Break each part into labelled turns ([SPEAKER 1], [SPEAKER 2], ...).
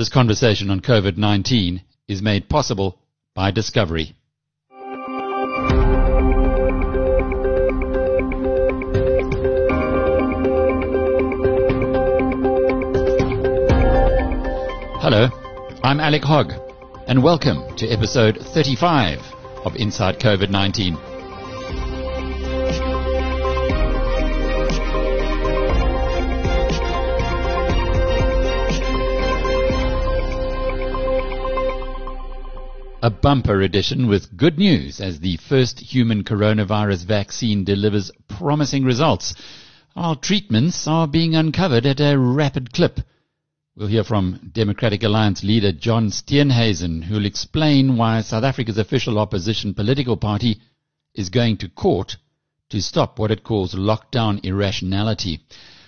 [SPEAKER 1] This conversation on COVID-19 is made possible by Discovery. Hello, I'm Alec Hogg, and welcome to episode 35 of Inside COVID-19. Bumper edition with good news as the first human coronavirus vaccine delivers promising results. Our treatments are being uncovered at a rapid clip. We'll hear from Democratic Alliance leader John Steenhuisen, who'll explain why South Africa's official opposition political party is going to court to stop what it calls lockdown irrationality.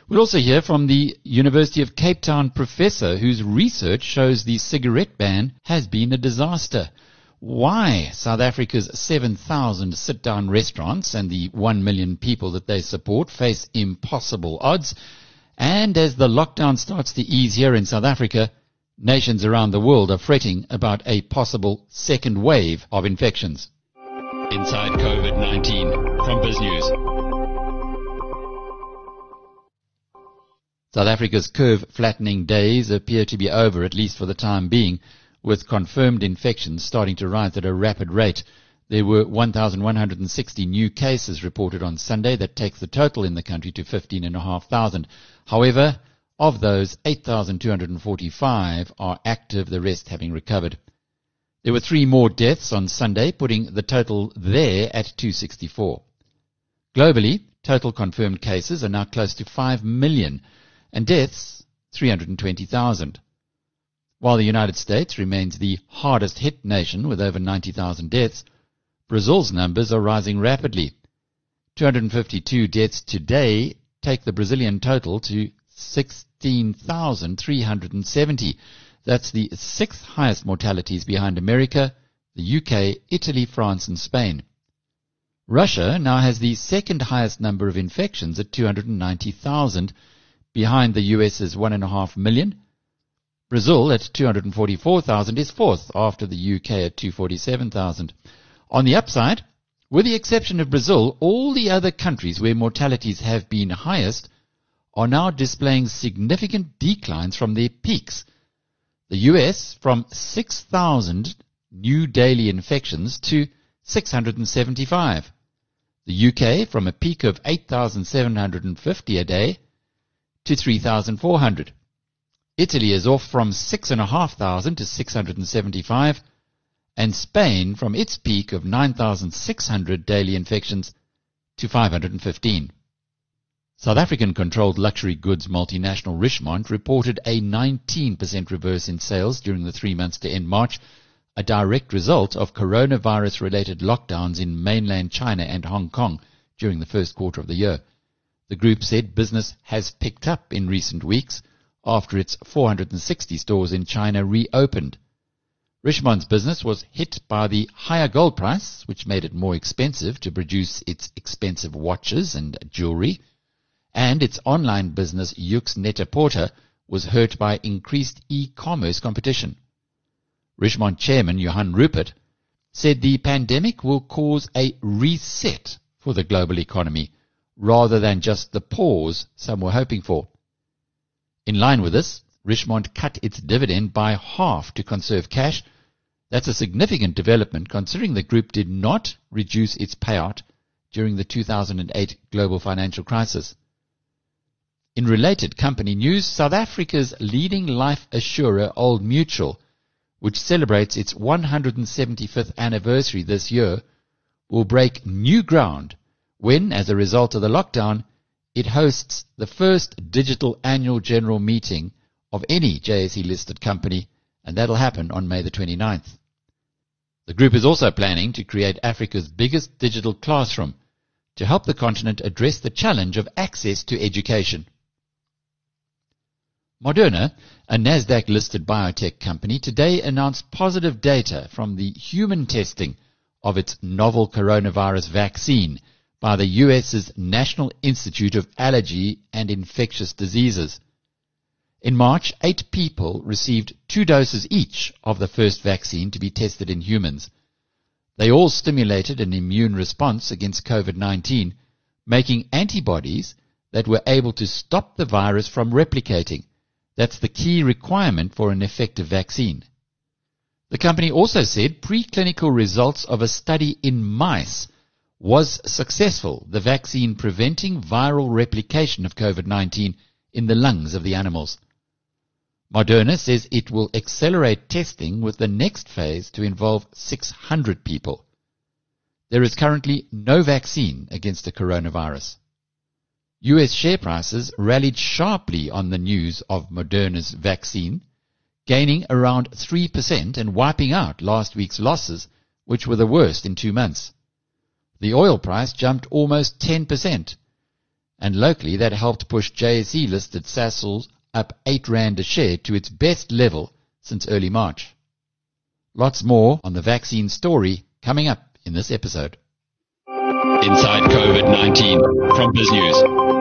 [SPEAKER 1] We'll also hear from the University of Cape Town professor whose research shows the cigarette ban has been a disaster. Why South Africa's 7,000 sit-down restaurants and the 1 million people that they support face impossible odds. And as the lockdown starts to ease here in South Africa, nations around the world are fretting about a possible second wave of infections. Inside COVID-19 from BizNews. South Africa's curve flattening days appear to be over, at least for the time being, with confirmed infections starting to rise at a rapid rate. There were 1,160 new cases reported on Sunday. That takes the total in the country to 15,500. However, of those, 8,245 are active, the rest having recovered. There were three more deaths on Sunday, putting the total there at 264. Globally, total confirmed cases are now close to 5 million and deaths 320,000. While the United States remains the hardest hit nation with over 90,000 deaths, Brazil's numbers are rising rapidly. 252 deaths today take the Brazilian total to 16,370. That's the sixth highest mortalities behind America, the UK, Italy, France and Spain. Russia now has the second highest number of infections at 290,000, behind the US's 1.5 million. Brazil at 244,000 is fourth after the UK at 247,000. On the upside, with the exception of Brazil, all the other countries where mortalities have been highest are now displaying significant declines from their peaks. The US from 6,000 new daily infections to 675. The UK from a peak of 8,750 a day to 3,400. Italy is off from 6,500 to 675 and Spain from its peak of 9,600 daily infections to 515. South African controlled luxury goods multinational Richemont reported a 19% reverse in sales during the three months to end March, a direct result of coronavirus related lockdowns in mainland China and Hong Kong during the first quarter of the year. The group said business has picked up in recent weeks after its 460 stores in China reopened. Richemont's business was hit by the higher gold price, which made it more expensive to produce its expensive watches and jewelry, and its online business Yoox Net-a-Porter was hurt by increased e-commerce competition. Richemont chairman Johan Rupert said the pandemic will cause a reset for the global economy rather than just the pause some were hoping for. In line with this, Richemont cut its dividend by half to conserve cash. That's a significant development considering the group did not reduce its payout during the 2008 global financial crisis. In related company news, South Africa's leading life assurer Old Mutual, which celebrates its 175th anniversary this year, will break new ground when, as a result of the lockdown, it hosts the first digital annual general meeting of any JSE listed company, and that'll happen on May the 29th. The group is also planning to create Africa's biggest digital classroom to help the continent address the challenge of access to education. Moderna, a Nasdaq listed biotech company, today announced positive data from the human testing of its novel coronavirus vaccine by the US's National Institute of Allergy and Infectious Diseases. In March, eight people received two doses each of the first vaccine to be tested in humans. They all stimulated an immune response against COVID-19, making antibodies that were able to stop the virus from replicating. That's the key requirement for an effective vaccine. The company also said preclinical results of a study in mice was successful, the vaccine preventing viral replication of COVID-19 in the lungs of the animals. Moderna says it will accelerate testing with the next phase to involve 600 people. There is currently no vaccine against the coronavirus. US share prices rallied sharply on the news of Moderna's vaccine, gaining around 3% and wiping out last week's losses, which were the worst in two months. The oil price jumped almost 10%, and locally that helped push JSE listed Sasol up 8 Rand a share to its best level since early March. Lots more on the vaccine story coming up in this episode. Inside COVID-19 from BizNews.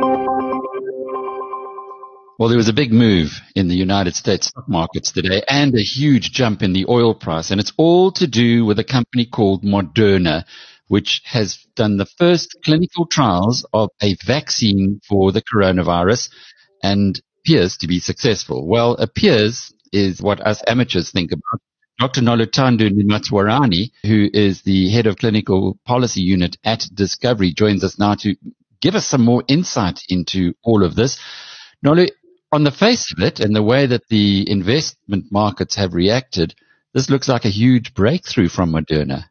[SPEAKER 1] Well, there was a big move in the United States stock markets today and a huge jump in the oil price. And it's all to do with a company called Moderna, which has done the first clinical trials of a vaccine for the coronavirus and appears to be successful. Well, appears is what us amateurs think about. Dr. Noluthando Nematswerani, who is the head of clinical policy unit at Discovery, joins us now to give us some more insight into all of this. Nolu, on the face of it and the way that the investment markets have reacted, this looks like a huge breakthrough from Moderna.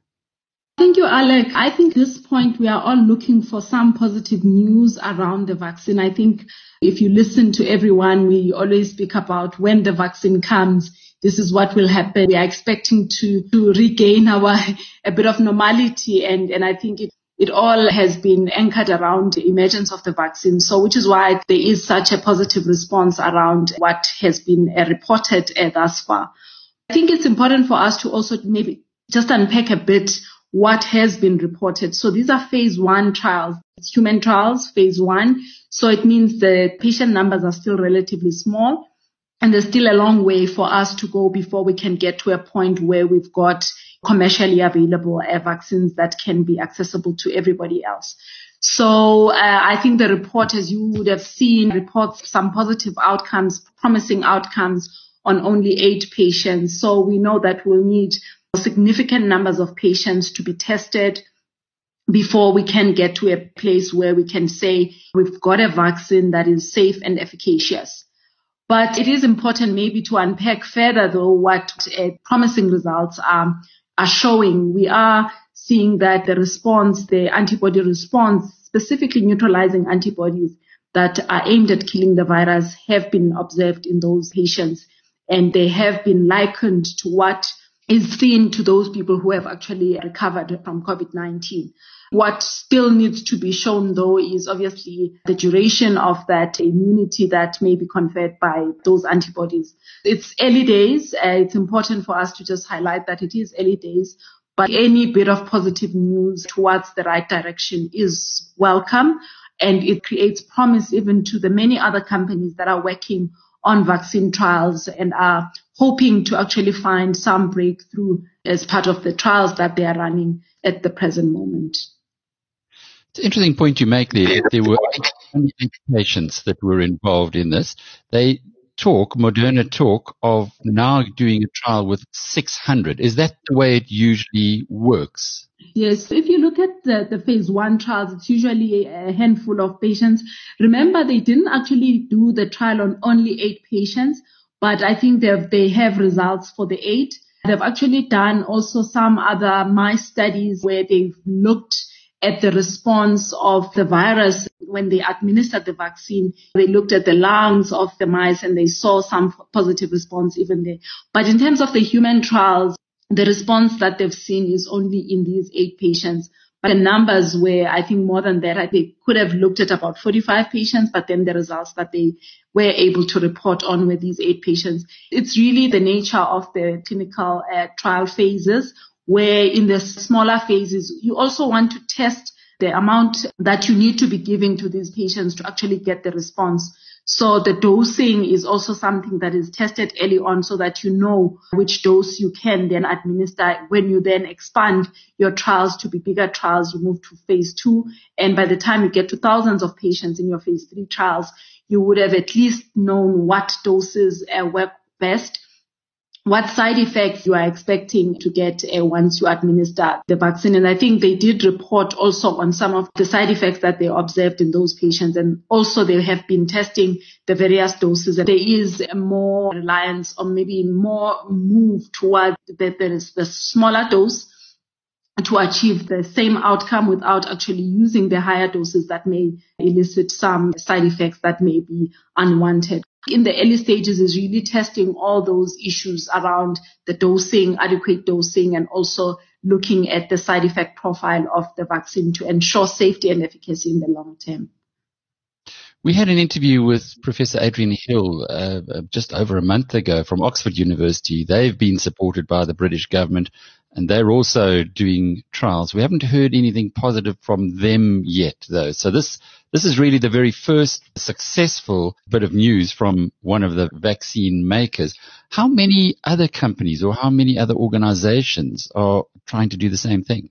[SPEAKER 2] Thank you, Alec. I think at this point we are all looking for some positive news around the vaccine. I think if you listen to everyone, we always speak about when the vaccine comes, this is what will happen. We are expecting to, to regain our, a bit of normality. And, and I think it it all has been anchored around the emergence of the vaccine. So, which is why there is such a positive response around what has been uh, reported uh, thus far. I think it's important for us to also maybe just unpack a bit what has been reported. So these are phase one trials, it's human trials, phase one. So it means the patient numbers are still relatively small and there's still a long way for us to go before we can get to a point where we've got commercially available uh, vaccines that can be accessible to everybody else. So uh, I think the report, as you would have seen, reports some positive outcomes, promising outcomes on only eight patients. So we know that we'll need significant numbers of patients to be tested before we can get to a place where we can say we've got a vaccine that is safe and efficacious. But it is important maybe to unpack further though what uh, promising results are are showing. We are seeing that the response, the antibody response, specifically neutralizing antibodies that are aimed at killing the virus have been observed in those patients and they have been likened to what is seen to those people who have actually recovered from COVID-19. What still needs to be shown though is obviously the duration of that immunity that may be conferred by those antibodies. It's early days. Uh, it's important for us to just highlight that it is early days, but any bit of positive news towards the right direction is welcome and it creates promise even to the many other companies that are working on vaccine trials and are hoping to actually find some breakthrough as part of the trials that they are running at the present moment.
[SPEAKER 1] It's an interesting point you make there. There were eight patients that were involved in this. They talk, Moderna talk of now doing a trial with 600. Is that the way it usually works?
[SPEAKER 2] Yes. If you look at the, the phase one trials, it's usually a handful of patients. Remember, they didn't actually do the trial on only eight patients, but I think they've, they have results for the eight. They've actually done also some other mice studies where they've looked at the response of the virus when they administered the vaccine. They looked at the lungs of the mice and they saw some positive response even there. But in terms of the human trials, the response that they've seen is only in these eight patients. But the numbers were, I think, more than that. They could have looked at about 45 patients, but then the results that they were able to report on with these eight patients. It's really the nature of the clinical uh, trial phases where in the smaller phases, you also want to test the amount that you need to be giving to these patients to actually get the response. So the dosing is also something that is tested early on so that you know which dose you can then administer. When you then expand your trials to be bigger trials, you move to phase two. And by the time you get to thousands of patients in your phase three trials, you would have at least known what doses uh, work best what side effects you are expecting to get uh, once you administer the vaccine. And I think they did report also on some of the side effects that they observed in those patients. And also they have been testing the various doses. And there is more reliance or maybe more move toward that there is the smaller dose to achieve the same outcome without actually using the higher doses that may elicit some side effects that may be unwanted in the early stages is really testing all those issues around the dosing, adequate dosing, and also looking at the side effect profile of the vaccine to ensure safety and efficacy in the long term.
[SPEAKER 1] We had an interview with Professor Adrian Hill uh, uh, just over a month ago from Oxford University. They've been supported by the British government and they're also doing trials. We haven't heard anything positive from them yet though. So this, this is really the very first successful bit of news from one of the vaccine makers. How many other companies or how many other organizations are trying to do the same thing?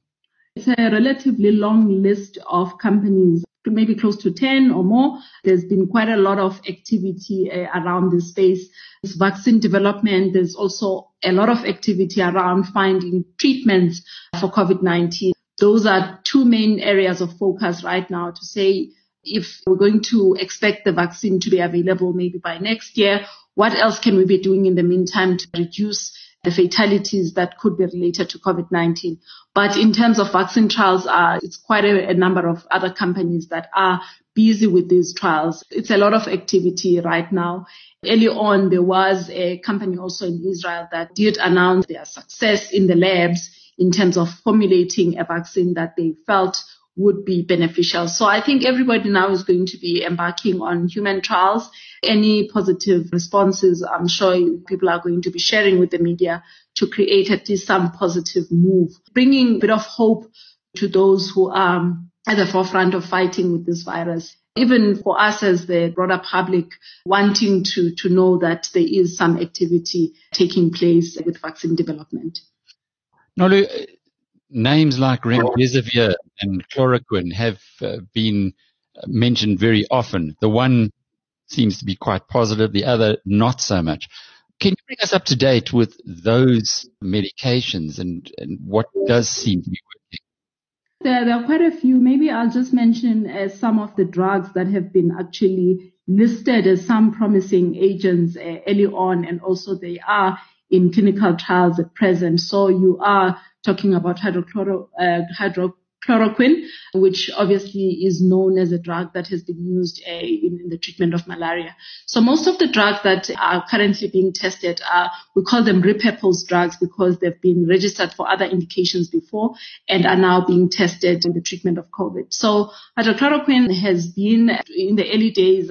[SPEAKER 2] It's a relatively long list of companies maybe close to 10 or more. There's been quite a lot of activity uh, around this space. This vaccine development. There's also a lot of activity around finding treatments for COVID-19. Those are two main areas of focus right now to say if we're going to expect the vaccine to be available maybe by next year, what else can we be doing in the meantime to reduce the fatalities that could be related to COVID-19. But in terms of vaccine trials, uh, it's quite a, a number of other companies that are busy with these trials. It's a lot of activity right now. Early on, there was a company also in Israel that did announce their success in the labs in terms of formulating a vaccine that they felt would be beneficial. So I think everybody now is going to be embarking on human trials. Any positive responses, I'm sure people are going to be sharing with the media to create at least some positive move, bringing a bit of hope to those who are at the forefront of fighting with this virus. Even for us as the broader public wanting to, to know that there is some activity taking place with vaccine development.
[SPEAKER 1] Nolu, names like remdesivir and chloroquine have uh, been mentioned very often. The one seems to be quite positive, the other not so much. Can you bring us up to date with those medications and, and what does seem to be working?
[SPEAKER 2] There, there are quite a few. Maybe I'll just mention uh, some of the drugs that have been actually listed as some promising agents uh, early on, and also they are in clinical trials at present. So you are talking about hydrochloro, uh, hydrochloroquine, which obviously is known as a drug that has been used uh, in, in, the treatment of malaria. So most of the drugs that are currently being tested are, we call them repurposed drugs because they've been registered for other indications before and are now being tested in the treatment of COVID. So hydrochloroquine has been in the early days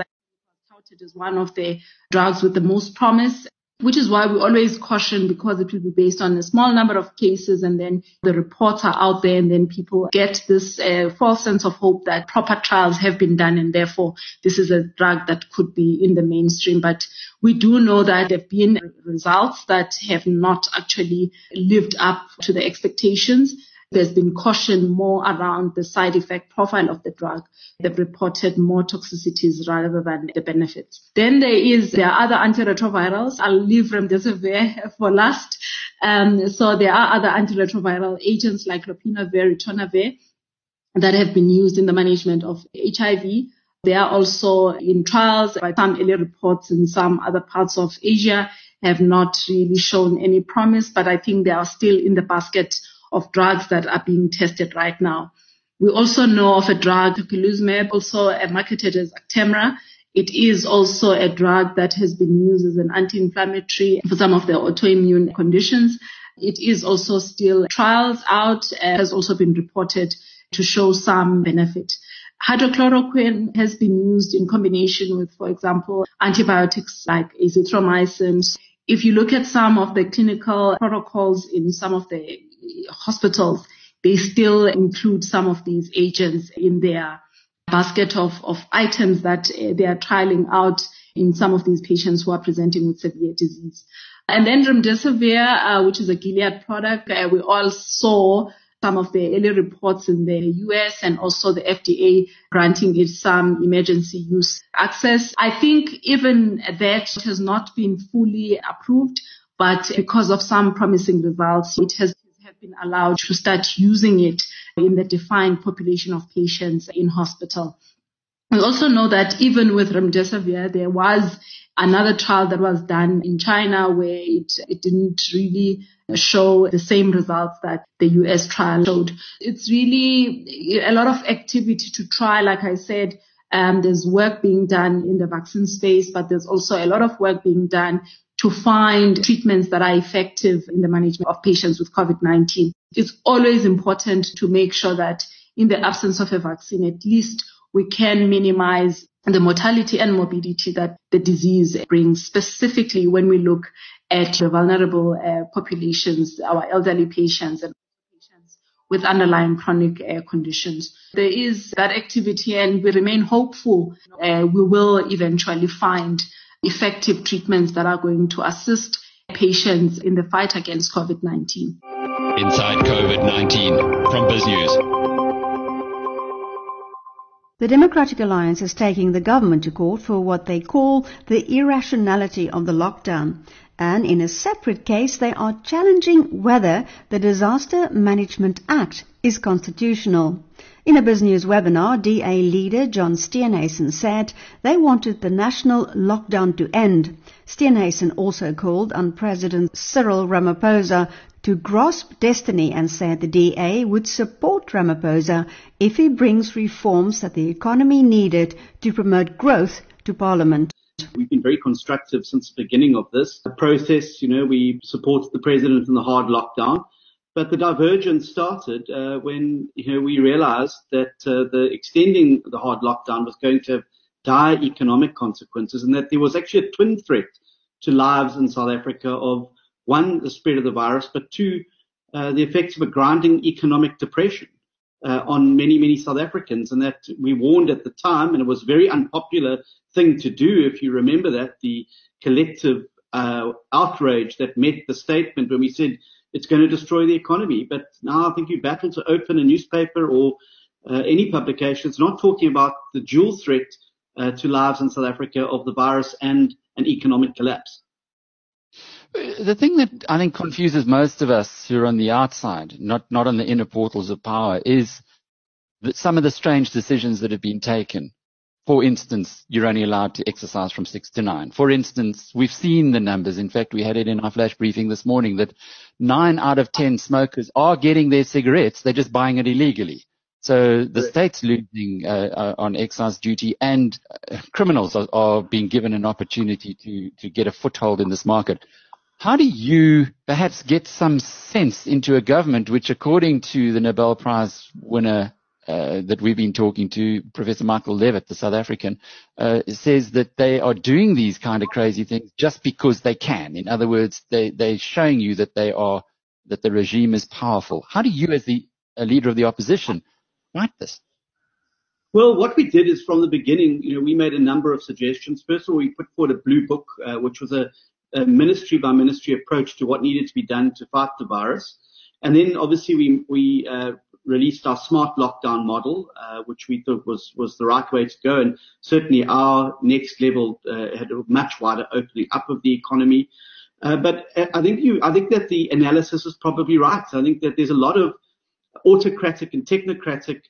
[SPEAKER 2] touted as one of the drugs with the most promise which is why we always caution because it will be based on a small number of cases and then the reports are out there and then people get this uh, false sense of hope that proper trials have been done and therefore this is a drug that could be in the mainstream. But we do know that there have been results that have not actually lived up to the expectations. There's been caution more around the side effect profile of the drug. They've reported more toxicities rather than the benefits. Then there is, there are other antiretrovirals. I'll leave remdesivir for last. Um, so there are other antiretroviral agents like lopinavir, ritonavir that have been used in the management of HIV. They are also in trials by some early reports in some other parts of Asia have not really shown any promise, but I think they are still in the basket of drugs that are being tested right now. We also know of a drug, tocilizumab, also marketed as Actemra. It is also a drug that has been used as an anti-inflammatory for some of the autoimmune conditions. It is also still trials out, has also been reported to show some benefit. Hydrochloroquine has been used in combination with, for example, antibiotics like azithromycin. If you look at some of the clinical protocols in some of the hospitals, they still include some of these agents in their basket of, of items that uh, they are trialing out in some of these patients who are presenting with severe disease. And then remdesivir, uh, which is a Gilead product, uh, we all saw some of the early reports in the US and also the FDA granting it some emergency use access. I think even that has not been fully approved, but because of some promising results, it has been allowed to start using it in the defined population of patients in hospital. We also know that even with remdesivir, there was another trial that was done in China where it, it didn't really show the same results that the US trial showed. It's really a lot of activity to try. Like I said, um, there's work being done in the vaccine space, but there's also a lot of work being done to find treatments that are effective in the management of patients with COVID-19. It's always important to make sure that in the absence of a vaccine, at least we can minimize the mortality and morbidity that the disease brings, specifically when we look at the vulnerable uh, populations, our elderly patients and patients with underlying chronic uh, conditions. There is that activity and we remain hopeful uh, we will eventually find effective treatments that are going to assist patients in the fight against COVID-19.
[SPEAKER 1] Inside COVID-19 from BizNews.
[SPEAKER 3] The Democratic Alliance is taking the government to court for what they call the irrationality of the lockdown. And in a separate case, they are challenging whether the Disaster Management Act is constitutional. In a BizNews webinar, DA leader John Steenhuisen said they wanted the national lockdown to end. Steenhuisen also called on President Cyril Ramaphosa to grasp destiny and said the DA would support Ramaphosa if he brings reforms that the economy needed to promote growth to Parliament.
[SPEAKER 4] We've been very constructive since the beginning of this process. You know, we supported the president in the hard lockdown. But the divergence started uh, when you know we realized that uh, the extending the hard lockdown was going to have dire economic consequences, and that there was actually a twin threat to lives in South Africa of one, the spread of the virus, but two, uh, the effects of a grinding economic depression uh, on many, many South Africans. And that we warned at the time, and it was a very unpopular thing to do, if you remember that, the collective uh, outrage that met the statement when we said it's going to destroy the economy. But now I think you battle to open a newspaper or uh, any publication. It's not talking about the dual threat uh, to lives in South Africa of the virus and an economic collapse.
[SPEAKER 1] The thing that I think confuses most of us who are on the outside, not, not on the inner portals of power, is that some of the strange decisions that have been taken. For instance, you're only allowed to exercise from six to nine. For instance, we've seen the numbers. In fact, we had it in our flash briefing this morning that nine out of ten smokers are getting their cigarettes. They're just buying it illegally. So the state's losing uh, uh, on excise duty, and uh, criminals are, are, being given an opportunity to to get a foothold in this market. How do you perhaps get some sense into a government which, according to the Nobel Prize winner uh, that we've been talking to, Professor Michael Levitt, the South African, uh, says that they are doing these kind of crazy things just because they can. In other words, they, they're showing you that they are, that the regime is powerful. How do you, as the leader of the opposition, fight this?
[SPEAKER 4] Well, what we did is from the beginning, you know, we made a number of suggestions. First of all, we put forward a blue book, uh, which was a, a ministry by ministry approach to what needed to be done to fight the virus. And then obviously we, we, uh, released our smart lockdown model, uh, which we thought was, was the right way to go. And certainly our next level, uh, had a much wider opening up of the economy. Uh, but uh, I think you, I think that the analysis is probably right. I think that there's a lot of autocratic and technocratic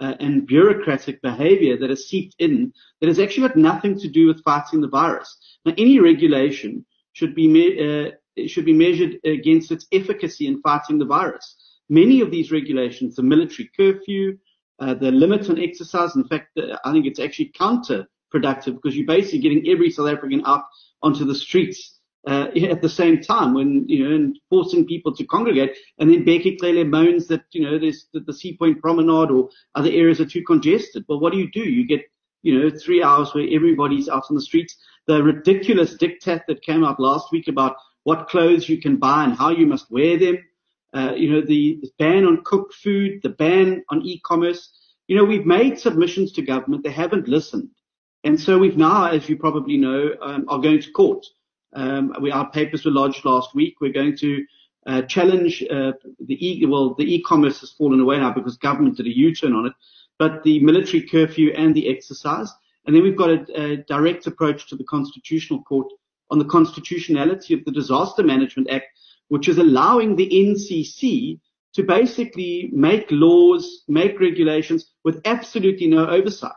[SPEAKER 4] uh, and bureaucratic behavior that has seeped in that has actually got nothing to do with fighting the virus. Now, any regulation should be uh, should be measured against its efficacy in fighting the virus. Many of these regulations, the military curfew, uh, the limit on exercise, in fact, uh, I think it's actually counterproductive because you're basically getting every South African out onto the streets uh, at the same time when, you know, and forcing people to congregate. And then Bheki Cele moans that, you know, there's the, the Sea Point Promenade or other areas are too congested. Well, what do you do? You get, you know, three hours where everybody's out on the streets the ridiculous diktat that came out last week about what clothes you can buy and how you must wear them. Uh, you know, the ban on cooked food, the ban on e-commerce. You know, we've made submissions to government. They haven't listened. And so we've now, as you probably know, um, are going to court. Um, we, our papers were lodged last week. We're going to uh, challenge uh, the e well the e-commerce has fallen away now because government did a U-turn on it, but the military curfew and the exercise, and then we've got a, a direct approach to the constitutional court on the constitutionality of the Disaster Management Act, which is allowing the NCC to basically make laws, make regulations with absolutely no oversight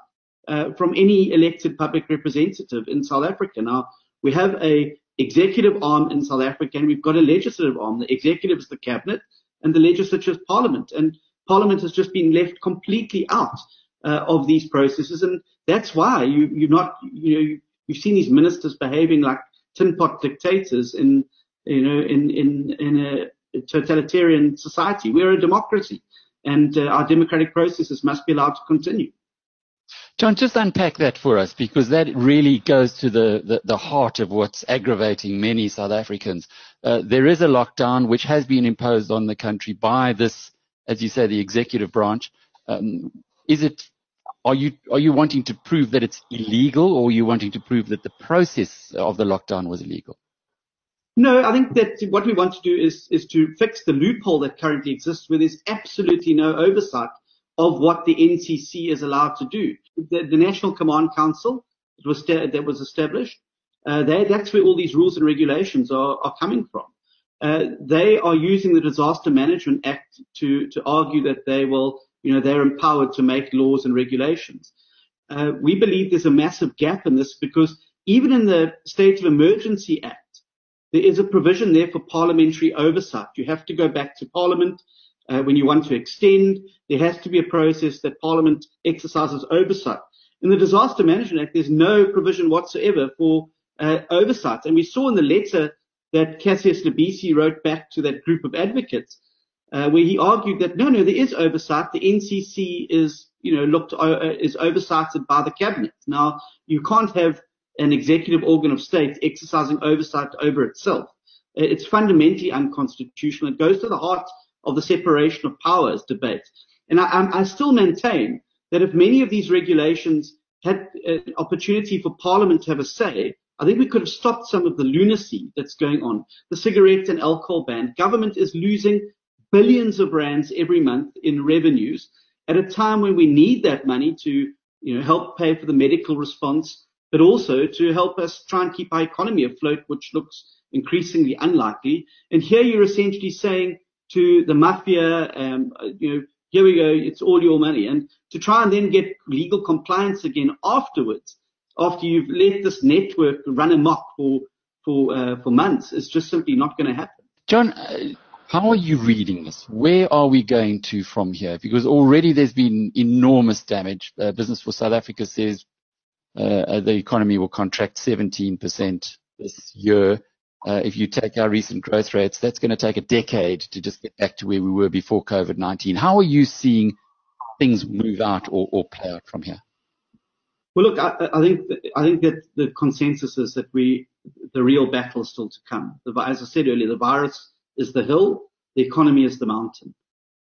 [SPEAKER 4] uh, from any elected public representative in South Africa. Now, we have a executive arm in South Africa and we've got a legislative arm. The executive is the cabinet and the legislature is parliament. And parliament has just been left completely out uh, of these processes. And that's why you, you're not, you know, you, you've seen these ministers behaving like tin pot dictators in, you know, in, in, in a totalitarian society. We're a democracy and uh, our democratic processes must be allowed to continue.
[SPEAKER 1] John, just unpack that for us because that really goes to the, the, the heart of what's aggravating many South Africans. Uh, there is a lockdown which has been imposed on the country by this, as you say, the executive branch. Um, is it, are you, are you wanting to prove that it's illegal or are you wanting to prove that the process of the lockdown was illegal?
[SPEAKER 4] No, I think that what we want to do is, is to fix the loophole that currently exists where there's absolutely no oversight of what the NCC is allowed to do. The, the National Command Council that was, that was established, uh, they, that's where all these rules and regulations are, are coming from. Uh, they are using the Disaster Management Act to, to argue that they will, you know, they're empowered to make laws and regulations. Uh, we believe there's a massive gap in this because even in the State of Emergency Act, there is a provision there for parliamentary oversight. You have to go back to Parliament uh, when you want to extend, there has to be a process that Parliament exercises oversight. In the Disaster Management Act, there's no provision whatsoever for uh, oversight. And we saw in the letter that Cassius Lubisi wrote back to that group of advocates, uh, where he argued that no, no, there is oversight. The NCC is, you know, looked uh, is oversighted by the cabinet. Now, you can't have an executive organ of state exercising oversight over itself. It's fundamentally unconstitutional. It goes to the heart of the separation of powers debate. And I, I still maintain that if many of these regulations had an opportunity for Parliament to have a say, I think we could have stopped some of the lunacy that's going on. The cigarette and alcohol ban. Government is losing billions of rands every month in revenues at a time when we need that money to, you know, help pay for the medical response, but also to help us try and keep our economy afloat, which looks increasingly unlikely. And here you're essentially saying to the mafia, um, you know, here we go, it's all your money. And to try and then get legal compliance again afterwards, after you've let this network run amok for, for, uh, for months, is just simply not going to happen.
[SPEAKER 1] John, uh, how are you reading this? Where are we going to from here? Because already there's been enormous damage. Uh, Business for South Africa says uh, the economy will contract 17% this year. Uh, if you take our recent growth rates, that's going to take a decade to just get back to where we were before COVID-19. How are you seeing things move out or, or play out from here?
[SPEAKER 4] Well, look, I, I think that, I think that the consensus is that we the real battle is still to come. The, as I said earlier, the virus is the hill, the economy is the mountain,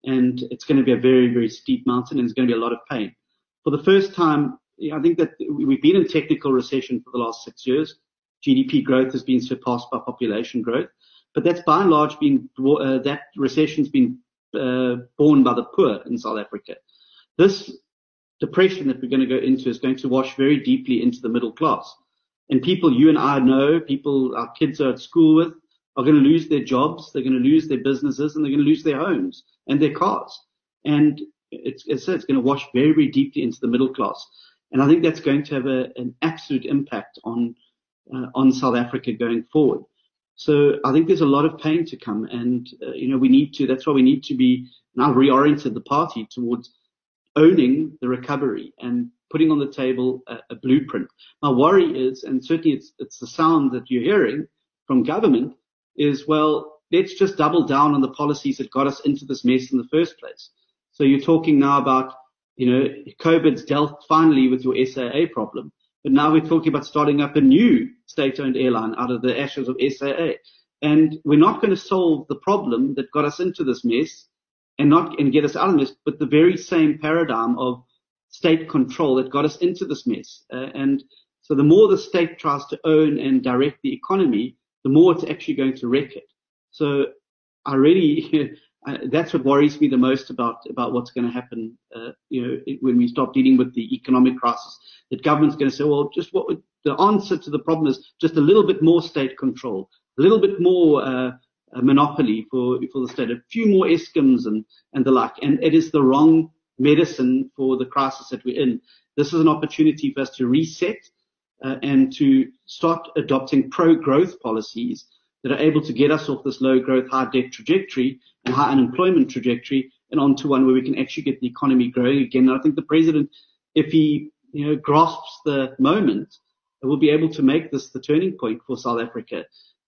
[SPEAKER 4] and it's going to be a very very steep mountain, and it's going to be a lot of pain. For the first time, I think that we've been in technical recession for the last six years. GDP growth has been surpassed by population growth. But that's by and large been, uh, that recession's been uh, borne by the poor in South Africa. This depression that we're going to go into is going to wash very deeply into the middle class. And people you and I know, people our kids are at school with, are going to lose their jobs, they're going to lose their businesses, and they're going to lose their homes and their cars. And it's, it's, it's going to wash very, very deeply into the middle class. And I think that's going to have a, an absolute impact on uh, on South Africa going forward. So I think there's a lot of pain to come, and uh, you know we need to. That's why we need to be now reoriented the party towards owning the recovery and putting on the table a, a blueprint. My worry is, and certainly it's it's the sound that you're hearing from government, is well, let's just double down on the policies that got us into this mess in the first place. So you're talking now about, you know, COVID's dealt finally with your SAA problem. But now we're talking about starting up a new state-owned airline out of the ashes of SAA. And we're not going to solve the problem that got us into this mess and not and get us out of this, but the very same paradigm of state control that got us into this mess. Uh, and so the more the state tries to own and direct the economy, the more it's actually going to wreck it. So I really, that's what worries me the most about, about what's going to happen, uh, you know, when we start dealing with the economic crisis. That government's going to say, well, just what would, the answer to the problem is just a little bit more state control, a little bit more, uh, monopoly for, for the state, a few more Eskoms and, and the like. And it is the wrong medicine for the crisis that we're in. This is an opportunity for us to reset uh, and to start adopting pro-growth policies that are able to get us off this low growth, high debt trajectory and high unemployment trajectory and onto one where we can actually get the economy growing again. And I think the president, if he you know grasps the moment, will be able to make this the turning point for South Africa.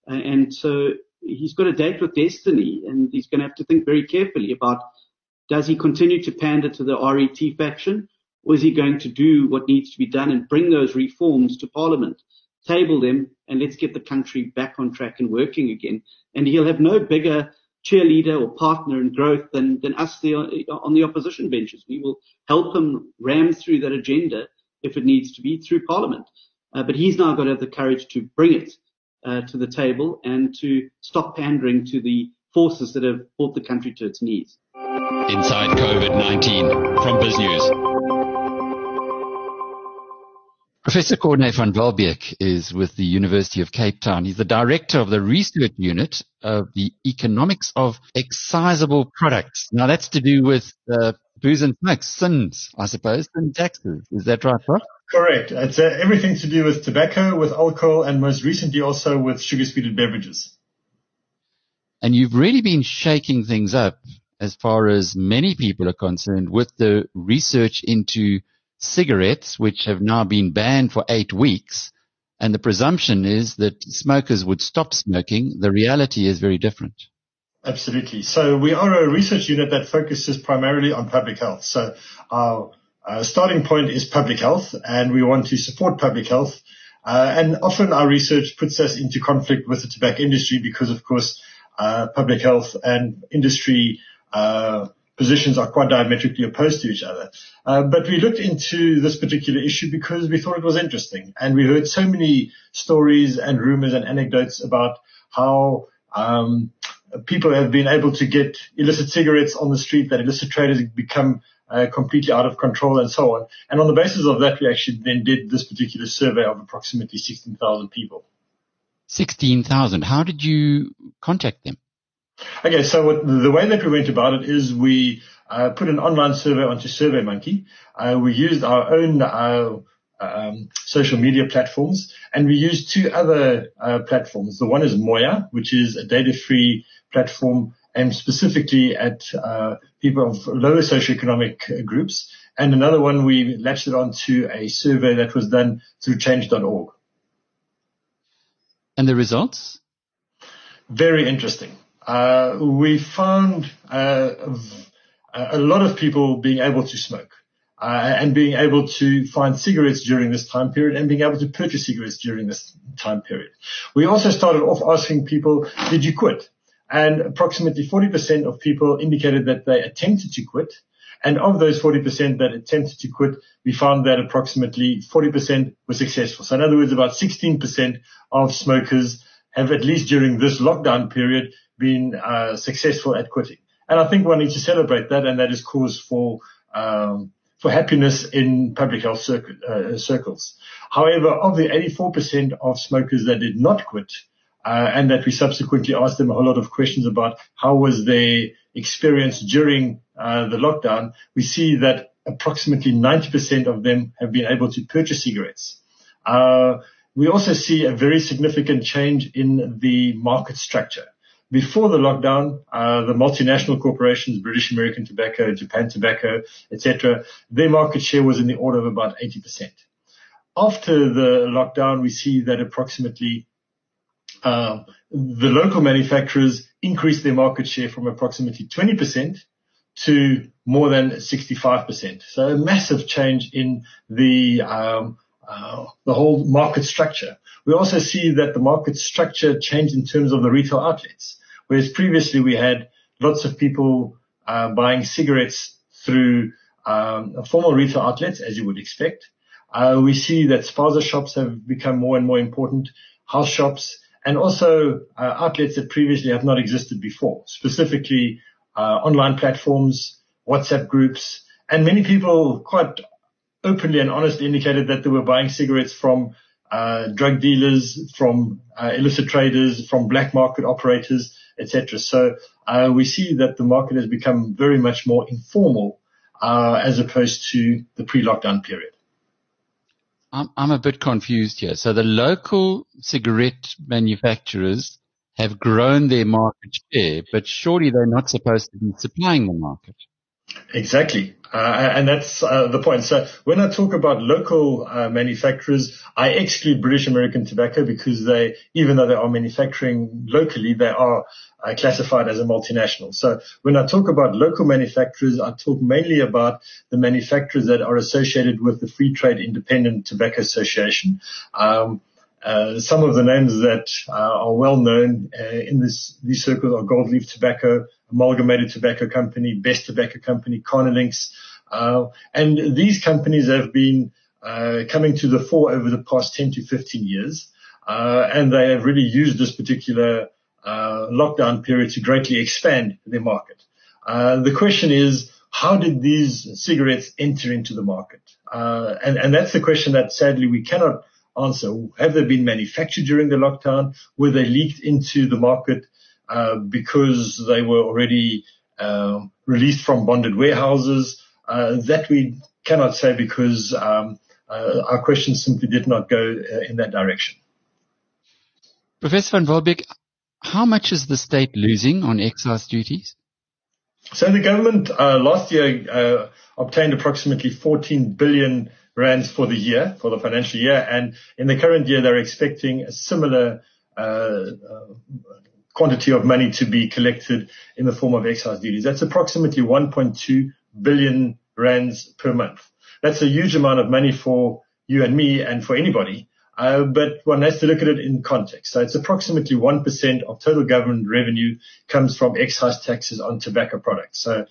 [SPEAKER 4] Uh, and so he's got a date with destiny, and he's going to have to think very carefully about does he continue to pander to the RET faction, or is he going to do what needs to be done and bring those reforms to Parliament, table them, and let's get the country back on track and working again? And he'll have no bigger cheerleader or partner in growth than, than us the, on the opposition benches. We will help him ram through that agenda if it needs to be through Parliament. Uh, but he's now got to have the courage to bring it uh, to the table and to stop pandering to the forces that have brought the country to its knees.
[SPEAKER 1] Inside COVID-19 from BizNews. Professor Corne van Walbeek is with the University of Cape Town. He's the director of the research unit of the economics of excisable products. Now that's to do with uh, booze and smokes, sins, I suppose, and taxes. Is that right, Prof?
[SPEAKER 5] Correct. It's uh, everything to do with tobacco, with alcohol, and most recently also with sugar-sweetened beverages.
[SPEAKER 1] And you've really been shaking things up as far as many people are concerned with the research into cigarettes, which have now been banned for eight weeks, and the presumption is that smokers would stop smoking, the reality is very different.
[SPEAKER 5] Absolutely. So we are a research unit that focuses primarily on public health. So our uh, starting point is public health, and we want to support public health. Uh, and often our research puts us into conflict with the tobacco industry because, of course, uh, public health and industry uh, positions are quite diametrically opposed to each other. Uh, but we looked into this particular issue because we thought it was interesting. And we heard so many stories and rumors and anecdotes about how um, people have been able to get illicit cigarettes on the street, that illicit traders become uh, completely out of control and so on. And on the basis of that, we actually then did this particular survey of approximately 16,000 people.
[SPEAKER 1] 16,000. How did you contact them?
[SPEAKER 5] Okay, so what, the way that we went about it is we uh, put an online survey onto SurveyMonkey. Uh, we used our own uh, um, social media platforms, and we used two other uh, platforms. The one is Moya, which is a data-free platform aimed specifically at uh, people of lower socioeconomic groups. And another one we latched it onto a survey that was done through change.org.
[SPEAKER 1] And the results?
[SPEAKER 5] Very interesting uh, we found uh, a lot of people being able to smoke. Uh, and being able to find cigarettes during this time period and being able to purchase cigarettes during this time period. We also started off asking people, did you quit? And approximately 40% of people indicated that they attempted to quit. And of those 40% that attempted to quit, we found that approximately 40% were successful. So in other words, about 16% of smokers have at least during this lockdown period been uh, successful at quitting. And I think one needs to celebrate that, and that is cause for um, for happiness in public health circuit, uh, circles. However, of the 84% of smokers that did not quit, uh, and that we subsequently asked them a whole lot of questions about how was their experience during uh, the lockdown, we see that approximately 90% of them have been able to purchase cigarettes. Uh, we also see a very significant change in the market structure. Before the lockdown, uh, the multinational corporations, British American Tobacco, Japan Tobacco, etc., their market share was in the order of about 80%. After the lockdown, we see that approximately uh, the local manufacturers increased their market share from approximately 20% to more than 65%. So a massive change in the um, uh, the whole market structure. We also see that the market structure changed in terms of the retail outlets, whereas previously we had lots of people uh, buying cigarettes through um, formal retail outlets, as you would expect. Uh, we see that spaza shops have become more and more important, house shops, and also uh, outlets that previously have not existed before, specifically uh, online platforms, WhatsApp groups, and many people quite openly and honestly indicated that they were buying cigarettes from uh, drug dealers, from uh, illicit traders, from black market operators, etc. So uh, we see that the market has become very much more informal uh, as opposed to the pre-lockdown period.
[SPEAKER 1] I'm, I'm a bit confused here. So the local cigarette manufacturers have grown their market share, but surely they're not supposed to be supplying the market.
[SPEAKER 5] Exactly. Uh, and that's uh, the point. So when I talk about local uh, manufacturers, I exclude British American Tobacco because they, even though they are manufacturing locally, they are uh, classified as a multinational. So when I talk about local manufacturers, I talk mainly about the manufacturers that are associated with the Free Trade Independent Tobacco Association. Um, uh, some of the names that uh, are well known uh, in this, these circles are Gold Leaf Tobacco, Amalgamated Tobacco Company, Best Tobacco Company, Carnilinx, uh, and these companies have been uh, coming to the fore over the past 10 to 15 years, Uh, and they have really used this particular uh lockdown period to greatly expand their market. Uh the question is, how did these cigarettes enter into the market? Uh, and, and that's the question that sadly we cannot answer. Have they been manufactured during the lockdown? Were they leaked into the market uh, because they were already um, released from bonded warehouses? Uh, that we cannot say because um, uh, our questions simply did not go uh, in that direction.
[SPEAKER 1] Professor van Walbeek, how much is the state losing on excise duties?
[SPEAKER 5] So the government uh, last year uh, obtained approximately 14 billion rands for the year, for the financial year. And in the current year, they're expecting a similar uh, uh, quantity of money to be collected in the form of excise duties. That's approximately 1.2 billion rands per month. That's a huge amount of money for you and me and for anybody. Uh, but one has to look at it in context. So it's approximately 1% of total government revenue comes from excise taxes on tobacco products. So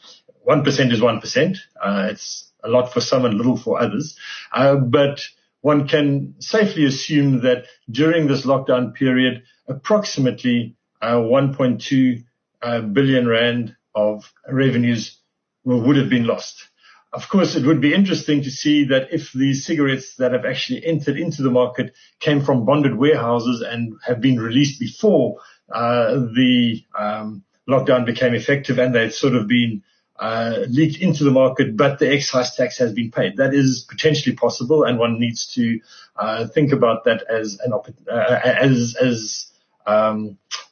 [SPEAKER 5] 1% is 1%. Uh, it's a lot for some and little for others. Uh, but one can safely assume that during this lockdown period, approximately 1.2 uh, rand of revenues would have been lost. Of course, it would be interesting to see that if these cigarettes that have actually entered into the market came from bonded warehouses and have been released before uh, the um, lockdown became effective and they'd sort of been uh, leaked into the market, but the excise tax has been paid. That is potentially possible, and one needs to uh, think about that as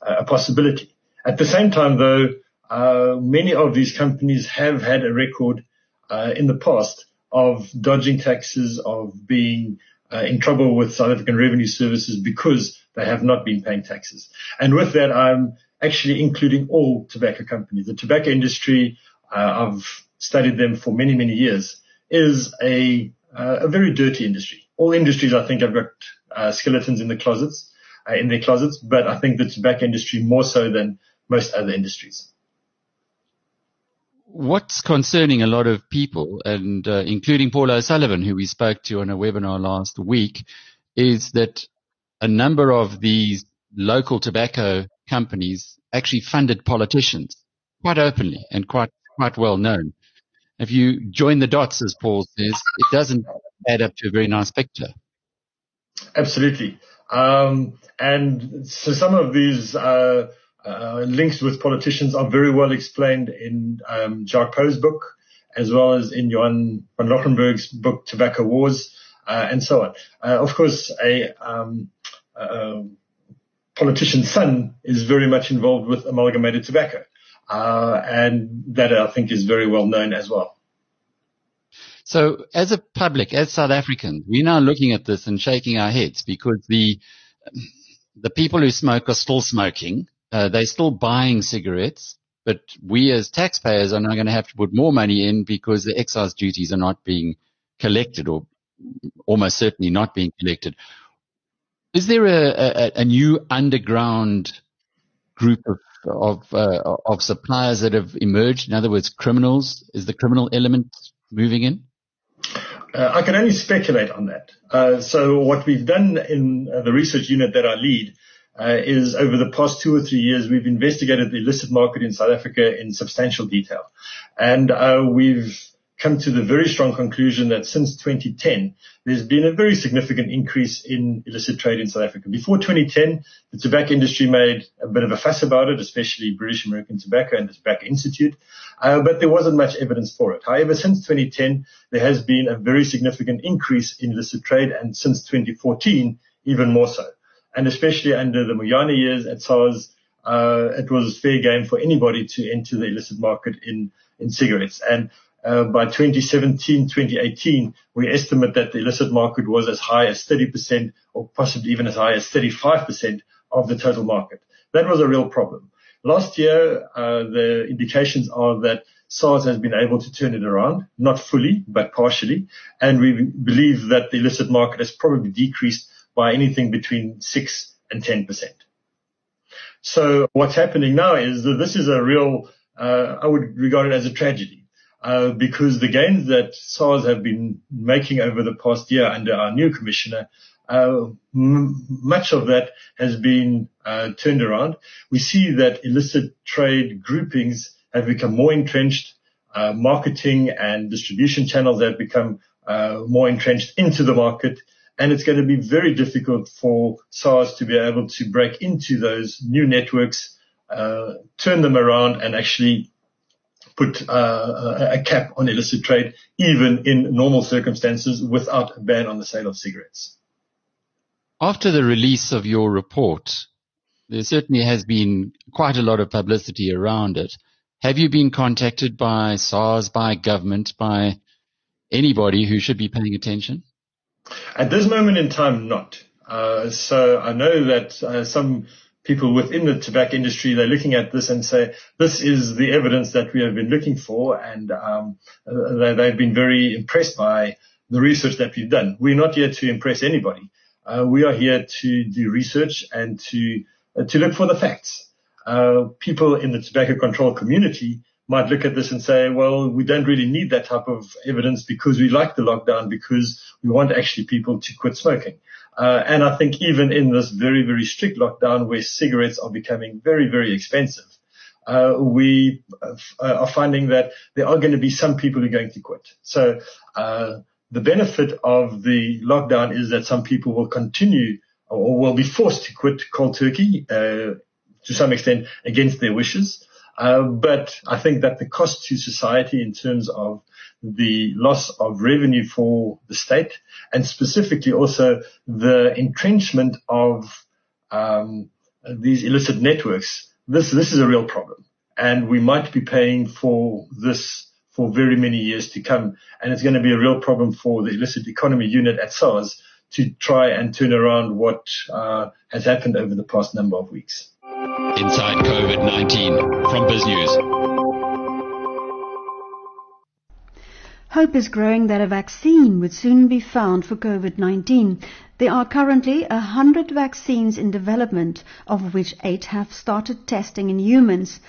[SPEAKER 5] a possibility. At the same time, though, uh, many of these companies have had a record uh, in the past of dodging taxes, of being uh, in trouble with South African Revenue Services because they have not been paying taxes. And with that, I'm actually including all tobacco companies. The tobacco industry uh, I've studied them for many, many years, is a, uh, a very dirty industry. All industries, I think, have got uh, skeletons in the closets, uh, in their closets, but I think the tobacco industry more so than most other industries.
[SPEAKER 1] What's concerning a lot of people, and uh, including Paul O'Sullivan, who we spoke to on a webinar last week, is that a number of these local tobacco companies actually funded politicians quite openly and quite quite well known. If you join the dots, as Paul says, it doesn't add up to a very nice picture.
[SPEAKER 5] Absolutely. Um, and so some of these uh, uh, links with politicians are very well explained in um, Jacques Pauw's book, as well as in Johann van Loggerenberg's book, Tobacco Wars, uh, and so on. Uh, of course, a um, politician's son is very much involved with amalgamated tobacco. Uh, and that I think is very well known as well.
[SPEAKER 1] So as a public, as South Africans, we're now looking at this and shaking our heads because the, the people who smoke are still smoking. Uh, they're still buying cigarettes, but we as taxpayers are now going to have to put more money in because the excise duties are not being collected or almost certainly not being collected. Is there a, a, a new underground group of of uh, of suppliers that have emerged? In other words, criminals. Is the criminal element moving in?
[SPEAKER 5] Uh, I can only speculate on that. Uh, so what we've done in uh, the research unit that I lead uh, is over the past two or three years, we've investigated the illicit market in South Africa in substantial detail. And uh, we've come to the very strong conclusion that since 2010, there's been a very significant increase in illicit trade in South Africa. Before 2010, the tobacco industry made a bit of a fuss about it, especially British American Tobacco and the Tobacco Institute, uh, but there wasn't much evidence for it. However, since 2010, there has been a very significant increase in illicit trade, and since 2014, even more so. And especially under the Moyane years at SARS, uh, it was fair game for anybody to enter the illicit market in, in cigarettes. And by 2017, 2018, we estimate that the illicit market was as high as 30% or possibly even as high as 35% of the total market. That was a real problem. Last year, uh, the indications are that SARS has been able to turn it around, not fully, but partially. And we believe that the illicit market has probably decreased by anything between 6 and 10%. So what's happening now is that this is a real, uh, I would regard it as a tragedy uh, because the gains that SARS have been making over the past year under our new commissioner, uh, m- much of that has been uh, turned around. We see that illicit trade groupings have become more entrenched. Uh, marketing and distribution channels have become uh, more entrenched into the market. And it's going to be very difficult for SARS to be able to break into those new networks, uh, turn them around and actually put uh, a cap on illicit trade, even in normal circumstances, without a ban on the sale of cigarettes.
[SPEAKER 1] After the release of your report, there certainly has been quite a lot of publicity around it. Have you been contacted by SARS, by government, by anybody who should be paying attention?
[SPEAKER 5] At this moment in time, not. Uh, so I know that uh, some people within the tobacco industry, they're looking at this and say, this is the evidence that we have been looking for. And um, they, they've been very impressed by the research that we've done. We're not here to impress anybody. Uh, we are here to do research and to uh, to look for the facts. Uh, people in the tobacco control community might look at this and say, well, we don't really need that type of evidence because we like the lockdown because we want actually people to quit smoking. Uh, and I think even in this very, very strict lockdown where cigarettes are becoming very, very expensive, uh, we uh, are finding that there are going to be some people who are going to quit. So, uh, the benefit of the lockdown is that some people will continue or will be forced to quit cold turkey, uh, to some extent against their wishes. Uh, but I think that the cost to society in terms of the loss of revenue for the state and specifically also the entrenchment of um, these illicit networks. This this is a real problem, and we might be paying for this for very many years to come, and it's going to be a real problem for the illicit economy unit at SARS to try and turn around what uh, has happened over the past number of weeks.
[SPEAKER 1] Inside COVID-19 from BizNews.
[SPEAKER 3] Hope is growing that a vaccine would soon be found for COVID-19. There are currently 100 vaccines in development, of which 8 have started testing in humans.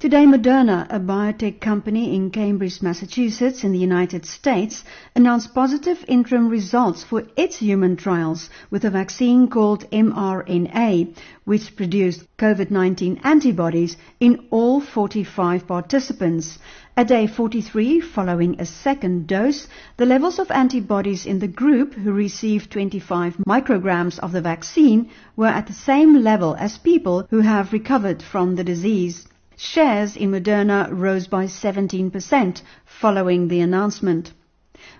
[SPEAKER 3] Today, Moderna, a biotech company in Cambridge, Massachusetts, in the United States, announced positive interim results for its human trials with a vaccine called mRNA, which produced COVID-19 antibodies in all 45 participants. At day 43, following a second dose, the levels of antibodies in the group who received 25 micrograms of the vaccine were at the same level as people who have recovered from the disease. Shares in Moderna rose by 17% following the announcement.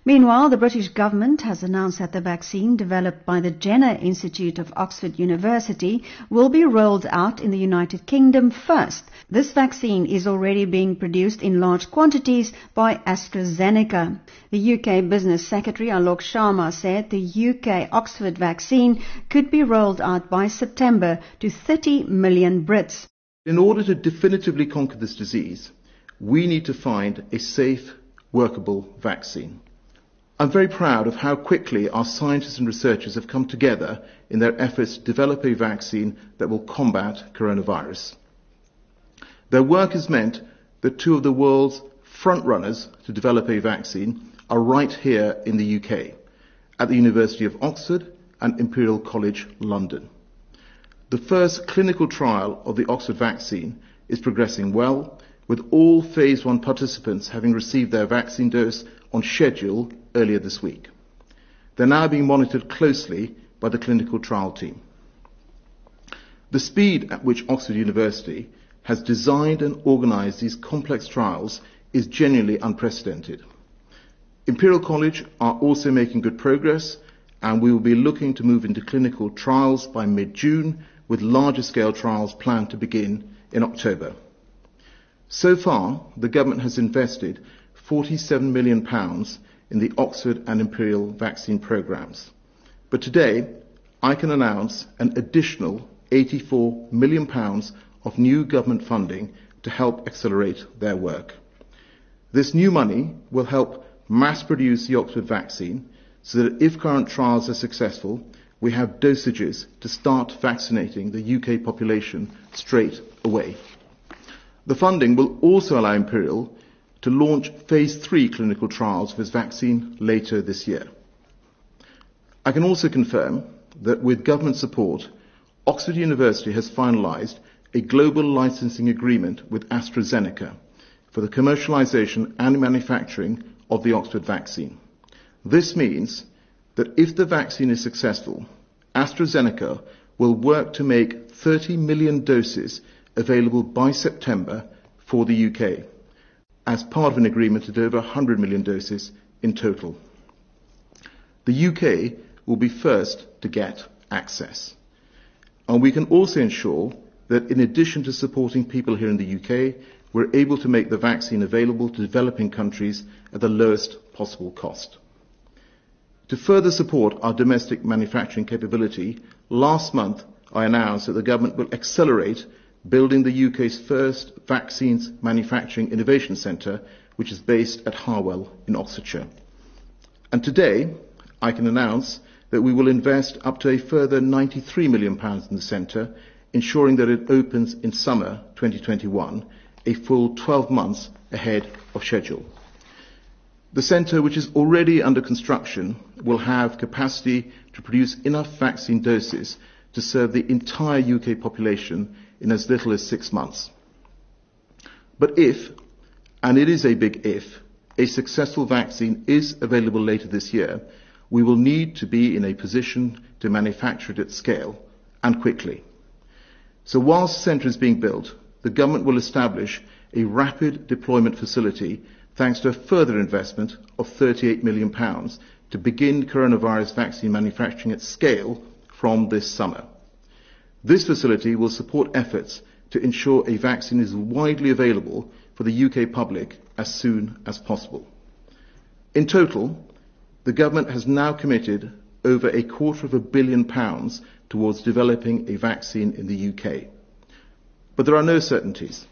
[SPEAKER 3] Meanwhile, the British government has announced that the vaccine developed by the Jenner Institute of Oxford University will be rolled out in the United Kingdom first. This vaccine is already being produced in large quantities by AstraZeneca. The UK Business Secretary Alok Sharma said the UK Oxford vaccine could be rolled out by September to 30 million Brits.
[SPEAKER 6] In order to definitively conquer this disease, we need to find a safe, workable vaccine. I'm very proud of how quickly our scientists and researchers have come together in their efforts to develop a vaccine that will combat coronavirus. Their work has meant that two of the world's frontrunners to develop a vaccine are right here in the UK, at the University of Oxford and Imperial College London. The first clinical trial of the Oxford vaccine is progressing well, with all phase 1 participants having received their vaccine dose on schedule earlier this week. They're now being monitored closely by the clinical trial team. The speed at which Oxford University has designed and organized these complex trials is genuinely unprecedented. Imperial College are also making good progress, and we will be looking to move into clinical trials by mid-June, with larger scale trials planned to begin in October. So far, the government has invested 47 million pounds in the Oxford and Imperial vaccine programs. But today, I can announce an additional 84 million pounds of new government funding to help accelerate their work. This new money will help mass produce the Oxford vaccine so that if current trials are successful, we have dosages to start vaccinating the UK population straight away. The funding will also allow Imperial to launch phase 3 clinical trials for its vaccine later this year. I can also confirm that with government support, Oxford University has finalised a global licensing agreement with AstraZeneca for the commercialisation and manufacturing of the Oxford vaccine. This means that if the vaccine is successful, AstraZeneca will work to make 30 million doses available by September for the UK as part of an agreement at over 100 million doses in total. The UK will be first to get access. And we can also ensure that in addition to supporting people here in the UK, we're able to make the vaccine available to developing countries at the lowest possible cost. To further support our domestic manufacturing capability, last month I announced that the government will accelerate building the UK's first vaccines manufacturing innovation centre, which is based at Harwell in Oxfordshire. And today, I can announce that we will invest up to a further £93 million in the centre, ensuring that it opens in summer 2021, a full 12 months ahead of schedule. The centre, which is already under construction, will have capacity to produce enough vaccine doses to serve the entire UK population in as little as six months. But if, and it is a big if, a successful vaccine is available later this year, we will need to be in a position to manufacture it at scale and quickly. So whilst the centre is being built, the government will establish a rapid deployment facility thanks to a further investment of 38 million pounds to begin coronavirus vaccine manufacturing at scale from this summer. This facility will support efforts to ensure a vaccine is widely available for the UK public as soon as possible. In total, the government has now committed over a quarter of a billion pounds towards developing a vaccine in the UK. But there are no certainties.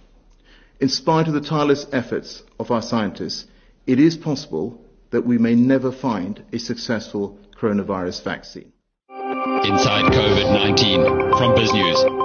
[SPEAKER 6] In spite of the tireless efforts of our scientists, it is possible that we may never find a successful coronavirus vaccine.
[SPEAKER 1] Inside COVID-19 from BizNews.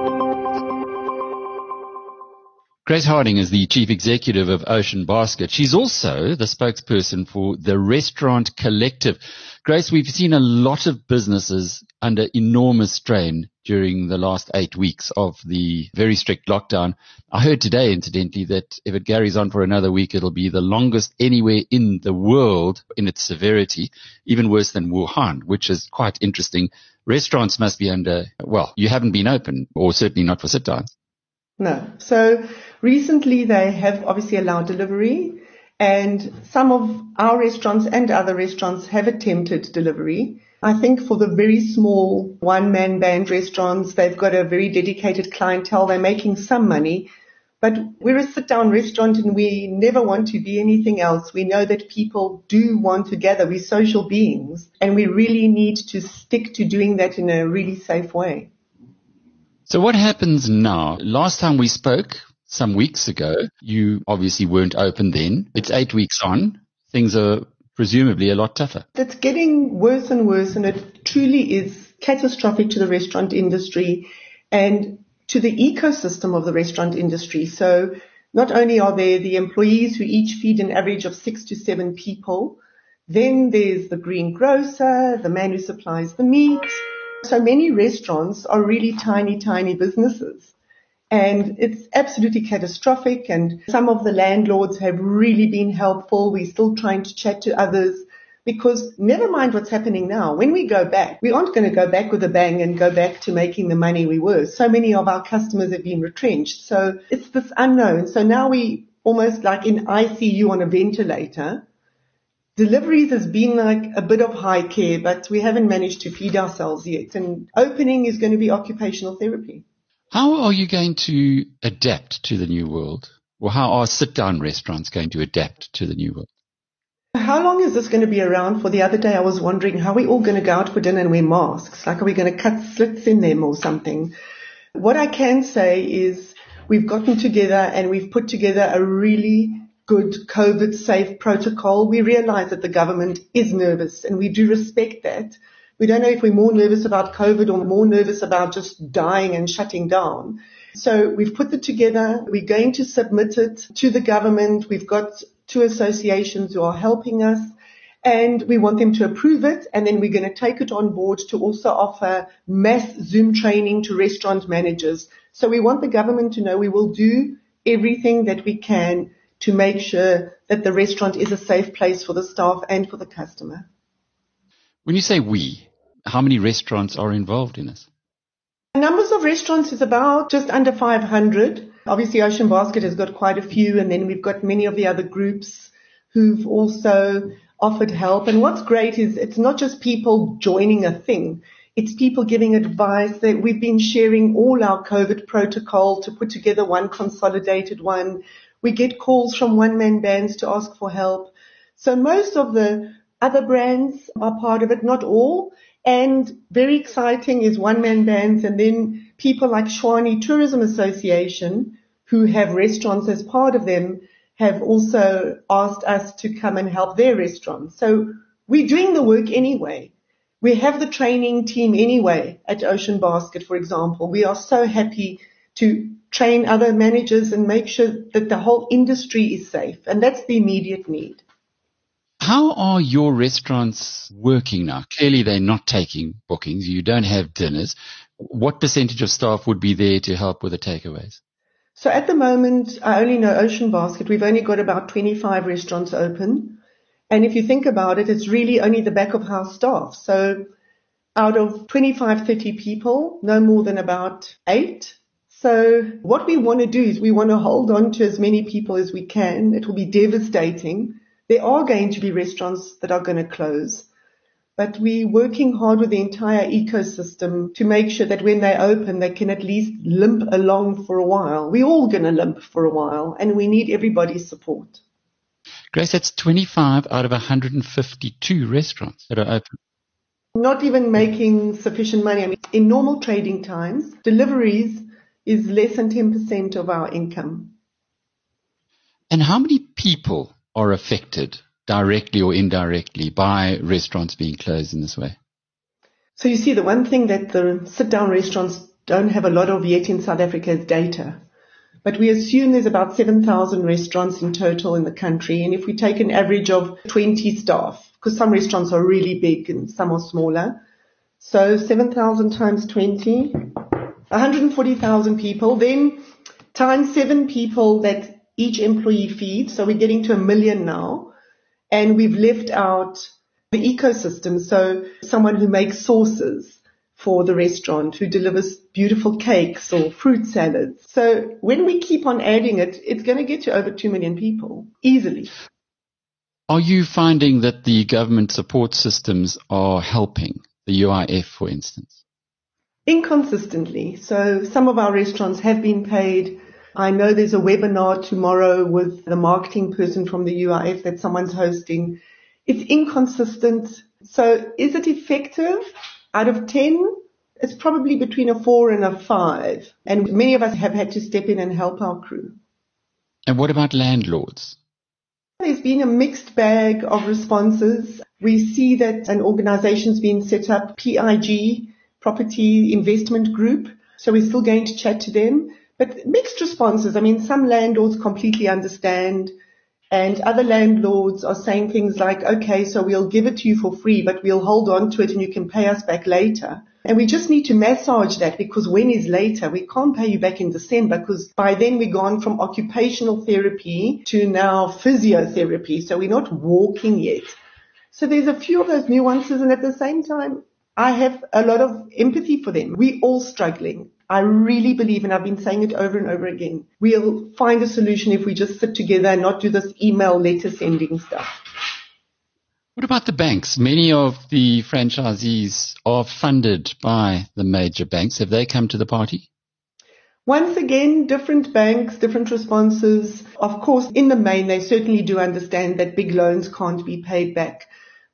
[SPEAKER 1] Grace Harding is the chief executive of Ocean Basket. She's also the spokesperson for the Restaurant Collective. Grace, we've seen a lot of businesses under enormous strain during the last eight weeks of the very strict lockdown. I heard today, incidentally, that if it carries on for another week, it'll be the longest anywhere in the world in its severity, even worse than Wuhan, which is quite interesting. Restaurants must be under, well, you haven't been open, or certainly not for sit downs.
[SPEAKER 7] No. So recently they have obviously allowed delivery and some of our restaurants and other restaurants have attempted delivery. I think for the very small one man band restaurants, they've got a very dedicated clientele. They're making some money, but we're a sit down restaurant and we never want to be anything else. We know that people do want to gather. We're social beings and we really need to stick to doing that in a really safe way.
[SPEAKER 1] So what happens now? Last time we spoke, some weeks ago. You obviously weren't open then. It's eight weeks on. Things are presumably a lot tougher.
[SPEAKER 7] It's getting worse and worse, and it truly is catastrophic to the restaurant industry and to the ecosystem of the restaurant industry. So not only are there the employees who each feed an average of six to seven people, then there's the greengrocer, the man who supplies the meat. So many restaurants are really tiny, tiny businesses. And it's absolutely catastrophic. And some of the landlords have really been helpful. We're still trying to chat to others because never mind what's happening now. When we go back, we aren't going to go back with a bang and go back to making the money we were. So many of our customers have been retrenched. So it's this unknown. So now we almost like in ICU on a ventilator. Deliveries has been like a bit of high care, but we haven't managed to feed ourselves yet. And opening is going to be occupational therapy.
[SPEAKER 1] How are you going to adapt to the new world? Or how are sit down restaurants going to adapt to the new world?
[SPEAKER 7] How long is this going to be around for? The other day I was wondering how are we all going to go out for dinner and wear masks? Like are we going to cut slits in them or something? What I can say is we've gotten together and we've put together a really good COVID safe protocol. We realize that the government is nervous and we do respect that. We don't know if we're more nervous about COVID or more nervous about just dying and shutting down. So we've put it together. We're going to submit it to the government. We've got two associations who are helping us and we want them to approve it and then we're going to take it on board to also offer mass Zoom training to restaurant managers. So we want the government to know we will do everything that we can to make sure that the restaurant is a safe place for the staff and for the customer.
[SPEAKER 1] When you say we, how many restaurants are involved in this?
[SPEAKER 7] The numbers of restaurants is about just under 500. Obviously, Ocean Basket has got quite a few, and then we've got many of the other groups who've also offered help. And what's great is it's not just people joining a thing. It's people giving advice that we've been sharing all our COVID protocol to put together one consolidated one. We get calls from one man bands to ask for help. So most of the other brands are part of it, not all. And very exciting is one man bands and then people like Tshwane Tourism Association who have restaurants as part of them have also asked us to come and help their restaurants. So we're doing the work anyway. We have the training team anyway at Ocean Basket, for example. We are so happy to train other managers and make sure that the whole industry is safe. And that's the immediate need.
[SPEAKER 1] How are your restaurants working now? Clearly they're not taking bookings. You don't have dinners. What percentage of staff would be there to help with the takeaways?
[SPEAKER 7] So at the moment, I only know Ocean Basket. We've only got about 25 restaurants open. And if you think about it, it's really only the back of house staff. So out of 25, 30 people, no more than about eight. So what we want to do is we want to hold on to as many people as we can. It will be devastating there are going to be restaurants that are going to close, but we're working hard with the entire ecosystem to make sure that when they open, they can at least limp along for a while. We're all going to limp for a while and we need everybody's support.
[SPEAKER 1] Grace, that's 25 out of 152 restaurants that are open.
[SPEAKER 7] Not even making sufficient money. I mean, in normal trading times, deliveries is less than 10% of our income.
[SPEAKER 1] And how many people are affected directly or indirectly by restaurants being closed in this way?
[SPEAKER 7] So you see, the one thing that the sit-down restaurants don't have a lot of yet in South Africa is data. But we assume there's about 7,000 restaurants in total in the country. And if we take an average of 20 staff, because some restaurants are really big and some are smaller. So 7,000 times 20, 140,000 people. Then times seven people that each employee feeds. So we're getting to a million now. And we've left out the ecosystem. So someone who makes sauces for the restaurant, who delivers beautiful cakes or fruit salads. So when we keep on adding it, it's going to get to over 2 million people easily.
[SPEAKER 1] Are you finding that the government support systems are helping? The UIF, for instance?
[SPEAKER 7] Inconsistently. So some of our restaurants have been paid I know there's a webinar tomorrow with the marketing person from the UIF that someone's hosting. It's inconsistent. So is it effective? Out of 10, it's probably between a four and a five. And many of us have had to step in and help our crew.
[SPEAKER 1] And what about landlords?
[SPEAKER 7] There's been a mixed bag of responses. We see that an organization's been set up, PIG, Property Investment Group. So we're still going to chat to them. But mixed responses. I mean, some landlords completely understand and other landlords are saying things like, okay, so we'll give it to you for free, but we'll hold on to it and you can pay us back later. And we just need to massage that because when is later? We can't pay you back in December because by then we've gone from occupational therapy to now physiotherapy. So we're not walking yet. So there's a few of those nuances and at the same time, I have a lot of empathy for them. We're all struggling. I really believe, and I've been saying it over and over again, we'll find a solution if we just sit together and not do this email letter sending stuff.
[SPEAKER 1] What about the banks? Many of the franchisees are funded by the major banks. Have they come to the party?
[SPEAKER 7] Once again, different banks, different responses. Of course, in the main, they certainly do understand that big loans can't be paid back.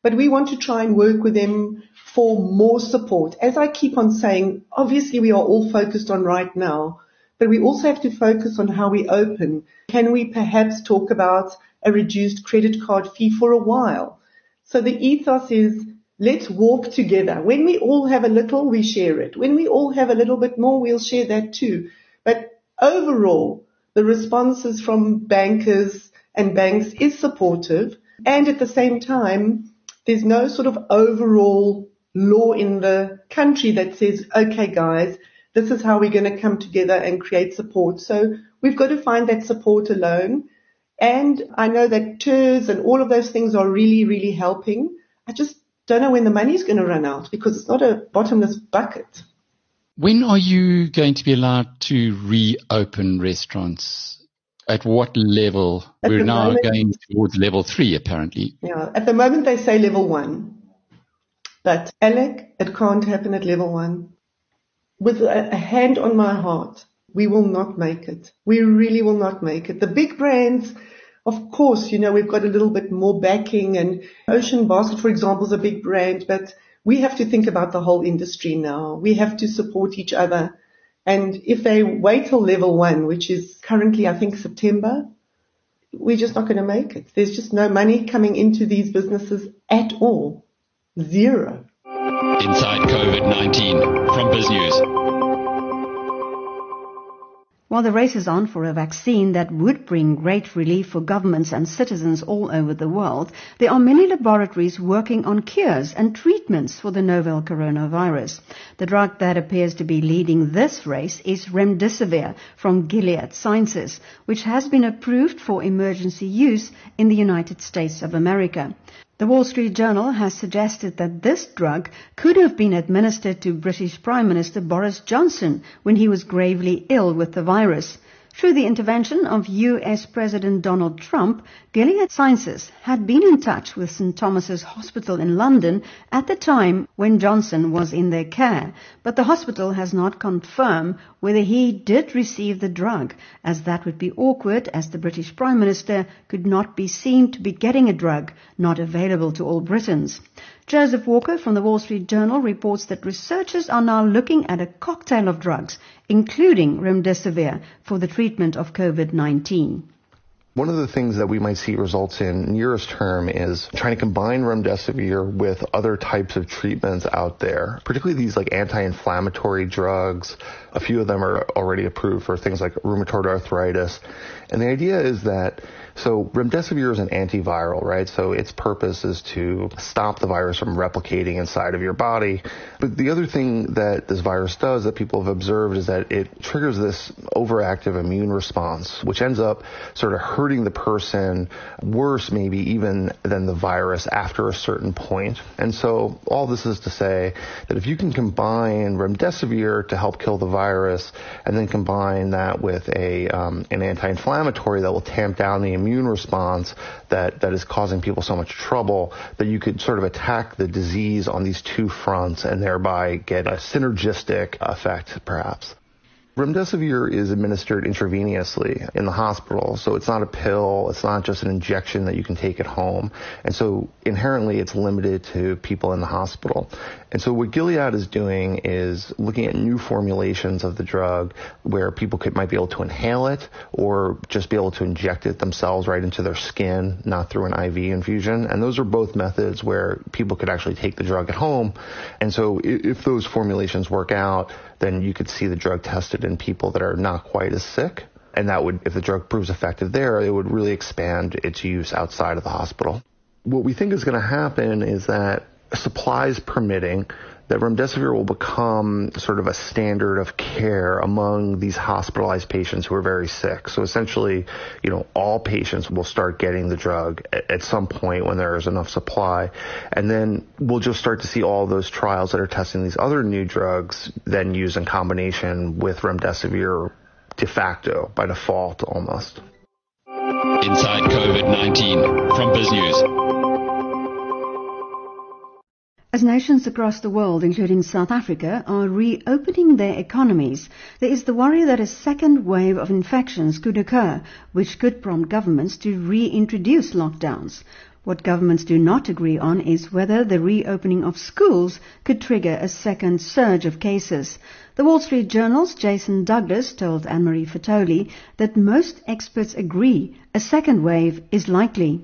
[SPEAKER 7] But we want to try and work with them for more support. As I keep on saying, obviously we are all focused on right now, but we also have to focus on how we open. Can we perhaps talk about a reduced credit card fee for a while? So the ethos is let's walk together. When we all have a little, we share it. When we all have a little bit more, we'll share that too. But overall, the responses from bankers and banks is supportive. And at the same time, there's no sort of overall law in the country that says, okay, guys, this is how we're going to come together and create support. So we've got to find that support alone. And I know that TERS and all of those things are really, really helping. I just don't know when the money is going to run out because it's not a bottomless bucket.
[SPEAKER 1] When are you going to be allowed to reopen restaurants? At what level? At We're now moment, going towards level three, apparently.
[SPEAKER 7] Yeah, at the moment they say level one. But Alec, it can't happen at level one. With a, a hand on my heart, we will not make it. We really will not make it. The big brands, of course, you know, we've got a little bit more backing and Ocean Basket, for example, is a big brand, but we have to think about the whole industry now. We have to support each other. And if they wait till level one, which is currently, I think, September, we're just not going to make it. There's just no money coming into these businesses at all. Zero.
[SPEAKER 1] Inside COVID-19 from BizNews.
[SPEAKER 3] While the race is on for a vaccine that would bring great relief for governments and citizens all over the world, there are many laboratories working on cures and treatments for the novel coronavirus. The drug that appears to be leading this race is remdesivir from Gilead Sciences, which has been approved for emergency use in the United States of America. The Wall Street Journal has suggested that this drug could have been administered to British Prime Minister Boris Johnson when he was gravely ill with the virus. Through the intervention of US President Donald Trump, Gilead Sciences had been in touch with St Thomas's Hospital in London at the time when Johnson was in their care, but the hospital has not confirmed whether he did receive the drug, as that would be awkward as the British Prime Minister could not be seen to be getting a drug not available to all Britons. Joseph Walker from the Wall Street Journal reports that researchers are now looking at a cocktail of drugs, including remdesivir, for the treatment of COVID-19.
[SPEAKER 8] One of the things that we might see results in nearest term is trying to combine remdesivir with other types of treatments out there, particularly these like anti-inflammatory drugs. A few of them are already approved for things like rheumatoid arthritis. And the idea is that so remdesivir is an antiviral, right? So its purpose is to stop the virus from replicating inside of your body. But the other thing that this virus does that people have observed is that it triggers this overactive immune response, which ends up sort of hurting the person worse maybe even than the virus after a certain point. And so all this is to say that if you can combine remdesivir to help kill the virus and then combine that with a um, an anti-inflammatory that will tamp down the immune response that, that is causing people so much trouble that you could sort of attack the disease on these two fronts and thereby get a synergistic effect, perhaps. Remdesivir is administered intravenously in the hospital, so it's not a pill, it's not just an injection that you can take at home, and so inherently it's limited to people in the hospital. And so what Gilead is doing is looking at new formulations of the drug where people could, might be able to inhale it or just be able to inject it themselves right into their skin, not through an IV infusion. And those are both methods where people could actually take the drug at home. And so if those formulations work out, then you could see the drug tested in people that are not quite as sick. And that would, if the drug proves effective there, it would really expand its use outside of the hospital. What we think is going to happen is that supplies permitting, that remdesivir will become sort of a standard of care among these hospitalized patients who are very sick. So essentially, you know, all patients will start getting the drug at, some point when there is enough supply. And then we'll just start to see all those trials that are testing these other new drugs then used in combination with remdesivir de facto, by default almost.
[SPEAKER 1] Inside COVID-19 from BizNews.
[SPEAKER 3] As nations across the world, including South Africa, are reopening their economies, there is the worry that a second wave of infections could occur, which could prompt governments to reintroduce lockdowns. What governments do not agree on is whether the reopening of schools could trigger a second surge of cases. The Wall Street Journal's Jason Douglas told Annmarie Fertoli that most experts agree a second wave is likely.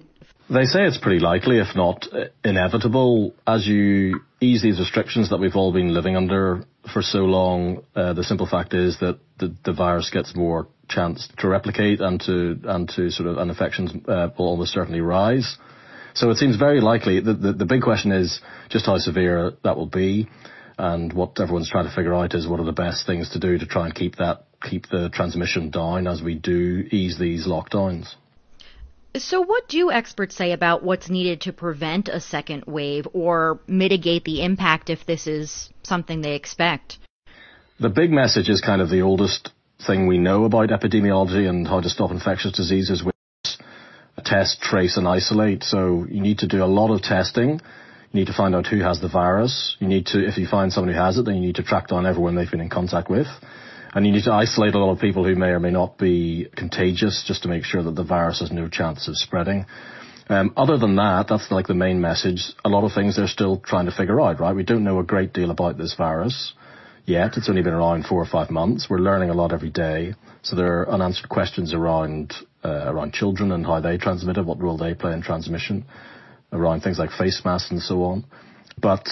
[SPEAKER 9] They say it's pretty likely, if not inevitable, as you ease these restrictions that we've all been living under for so long. Uh, the simple fact is that the, the, virus gets more chance to replicate and to and to sort of and infections uh, will almost certainly rise. So it seems very likely. The, the, the big question is just how severe that will be, and what everyone's trying to figure out is what are the best things to do to try and keep that keep the transmission down as we do ease these lockdowns.
[SPEAKER 10] So, what do experts say about what's needed to prevent a second wave or mitigate the impact if this is something they expect?
[SPEAKER 9] The big message is kind of the oldest thing we know about epidemiology and how to stop infectious diseases, which is test, trace, and isolate. So, you need to do a lot of testing. You need to find out who has the virus. You need to, if you find someone who has it, then you need to track down everyone they've been in contact with. And you need to isolate a lot of people who may or may not be contagious just to make sure that the virus has no chance of spreading. Um, other than that, that's like the main message. A lot of things they're still trying to figure out, right? We don't know a great deal about this virus yet. It's only been around four or five months. We're learning a lot every day. So there are unanswered questions around uh, around children and how they transmit it, what role they play in transmission, around things like face masks and so on. But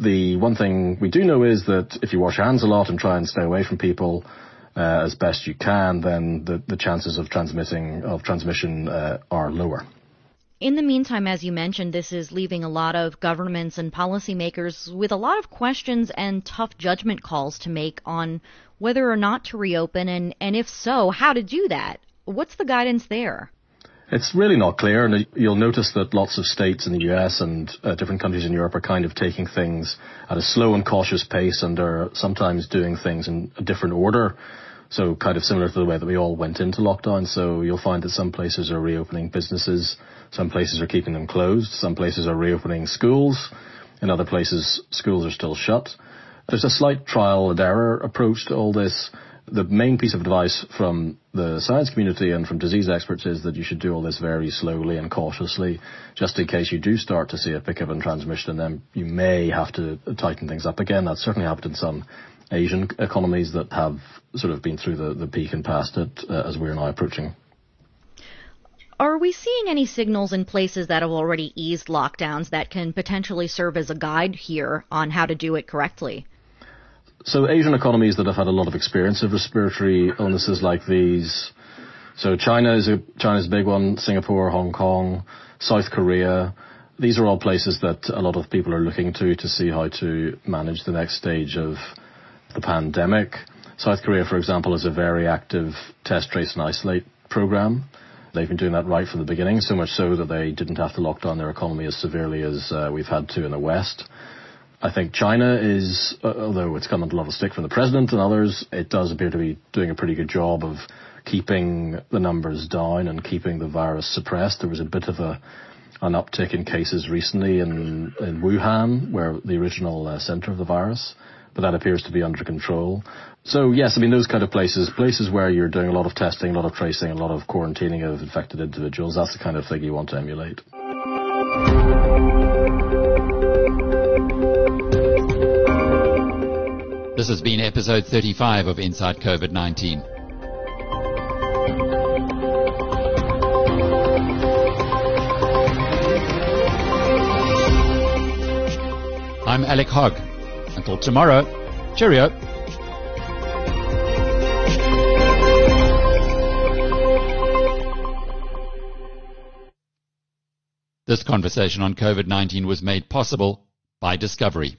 [SPEAKER 9] the one thing we do know is that if you wash your hands a lot and try and stay away from people uh, as best you can, then the, the chances of transmitting of transmission uh, are lower.
[SPEAKER 10] In the meantime, as you mentioned, this is leaving a lot of governments and policymakers with a lot of questions and tough judgment calls to make on whether or not to reopen, and, and if so, how to do that. What's the guidance there?
[SPEAKER 9] It's really not clear, and you'll notice that lots of states in the US and uh, different countries in Europe are kind of taking things at a slow and cautious pace and are sometimes doing things in a different order. So kind of similar to the way that we all went into lockdown. So you'll find that some places are reopening businesses, some places are keeping them closed, some places are reopening schools, in other places schools are still shut. There's a slight trial and error approach to all this the main piece of advice from the science community and from disease experts is that you should do all this very slowly and cautiously, just in case you do start to see a pickup in transmission, and then you may have to tighten things up again. That's certainly happened in some Asian economies that have sort of been through the, the peak and past it uh, as we're now approaching.
[SPEAKER 10] Are we seeing any signals in places that have already eased lockdowns that can potentially serve as a guide here on how to do it correctly?
[SPEAKER 9] So Asian economies that have had a lot of experience of respiratory illnesses like these. So China is a China's a big one. Singapore, Hong Kong, South Korea. These are all places that a lot of people are looking to to see how to manage the next stage of the pandemic. South Korea, for example, is a very active test, trace, and isolate program. They've been doing that right from the beginning, so much so that they didn't have to lock down their economy as severely as uh, we've had to in the West. I think China is, uh, although it's come under a lot of stick from the president and others, it does appear to be doing a pretty good job of keeping the numbers down and keeping the virus suppressed. There was a bit of a an uptick in cases recently in, in Wuhan, where the original uh, center of the virus, but that appears to be under control. So yes, I mean those kind of places, places where you're doing a lot of testing, a lot of tracing, a lot of quarantining of infected individuals, that's the kind of thing you want to emulate.
[SPEAKER 1] This has been episode 35 of Inside COVID 19. I'm Alec Hogg. Until tomorrow, cheerio. This conversation on COVID 19 was made possible by Discovery.